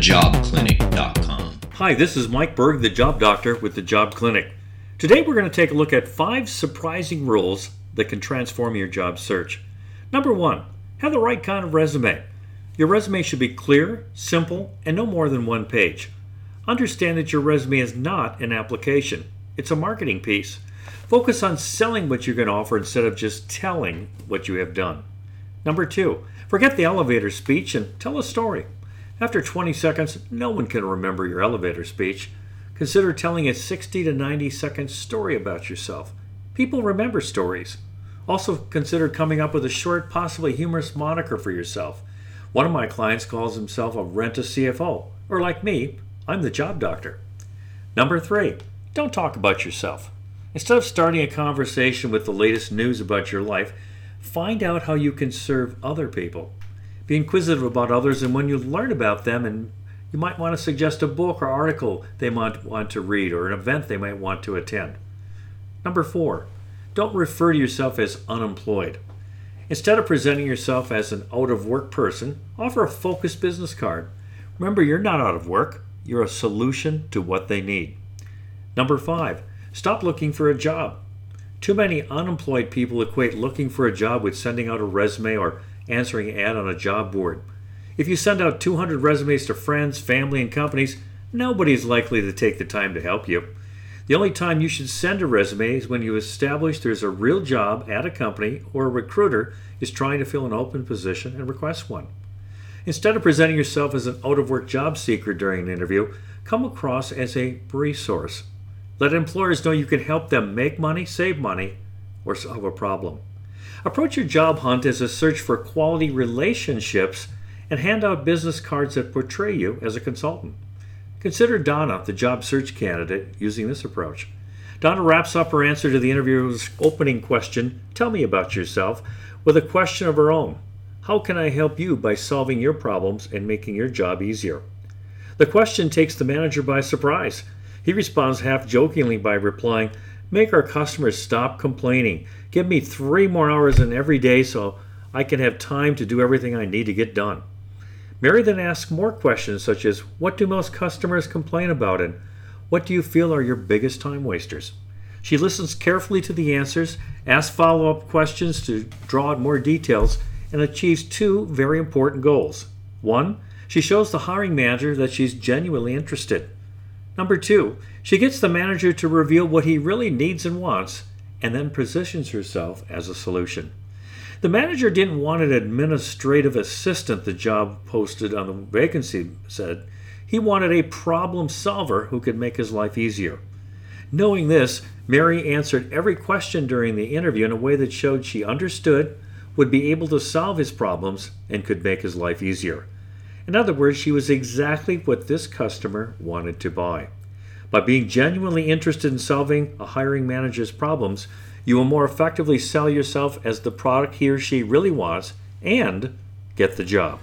thejobclinic.com. Hi, this is Mike Berg, the Job Doctor with the Job Clinic. Today we're going to take a look at five surprising rules that can transform your job search. Number one, have the right kind of resume. Your resume should be clear, simple, and no more than one page. Understand that your resume is not an application, it's a marketing piece. Focus on selling what you're going to offer instead of just telling what you have done. Number two, forget the elevator speech and tell a story. After 20 seconds, no one can remember your elevator speech. Consider telling a 60 to 90 second story about yourself. People remember stories. Also, consider coming up with a short, possibly humorous moniker for yourself. One of my clients calls himself a rent a CFO, or like me, I'm the job doctor. Number three, don't talk about yourself. Instead of starting a conversation with the latest news about your life, find out how you can serve other people. Be inquisitive about others, and when you learn about them, and you might want to suggest a book or article they might want to read or an event they might want to attend. Number four, don't refer to yourself as unemployed. Instead of presenting yourself as an out of work person, offer a focused business card. Remember, you're not out of work, you're a solution to what they need. Number five, Stop looking for a job. Too many unemployed people equate looking for a job with sending out a resume or answering an ad on a job board. If you send out 200 resumes to friends, family, and companies, nobody is likely to take the time to help you. The only time you should send a resume is when you establish there's a real job at a company or a recruiter is trying to fill an open position and requests one. Instead of presenting yourself as an out of work job seeker during an interview, come across as a resource. Let employers know you can help them make money, save money, or solve a problem. Approach your job hunt as a search for quality relationships and hand out business cards that portray you as a consultant. Consider Donna, the job search candidate, using this approach. Donna wraps up her answer to the interviewer's opening question, Tell me about yourself, with a question of her own How can I help you by solving your problems and making your job easier? The question takes the manager by surprise. He responds half jokingly by replying, Make our customers stop complaining. Give me three more hours in every day so I can have time to do everything I need to get done. Mary then asks more questions such as What do most customers complain about and what do you feel are your biggest time wasters? She listens carefully to the answers, asks follow up questions to draw out more details, and achieves two very important goals. One, she shows the hiring manager that she's genuinely interested. Number two, she gets the manager to reveal what he really needs and wants, and then positions herself as a solution. The manager didn't want an administrative assistant, the job posted on the vacancy said. He wanted a problem solver who could make his life easier. Knowing this, Mary answered every question during the interview in a way that showed she understood, would be able to solve his problems, and could make his life easier. In other words, she was exactly what this customer wanted to buy. By being genuinely interested in solving a hiring manager's problems, you will more effectively sell yourself as the product he or she really wants and get the job.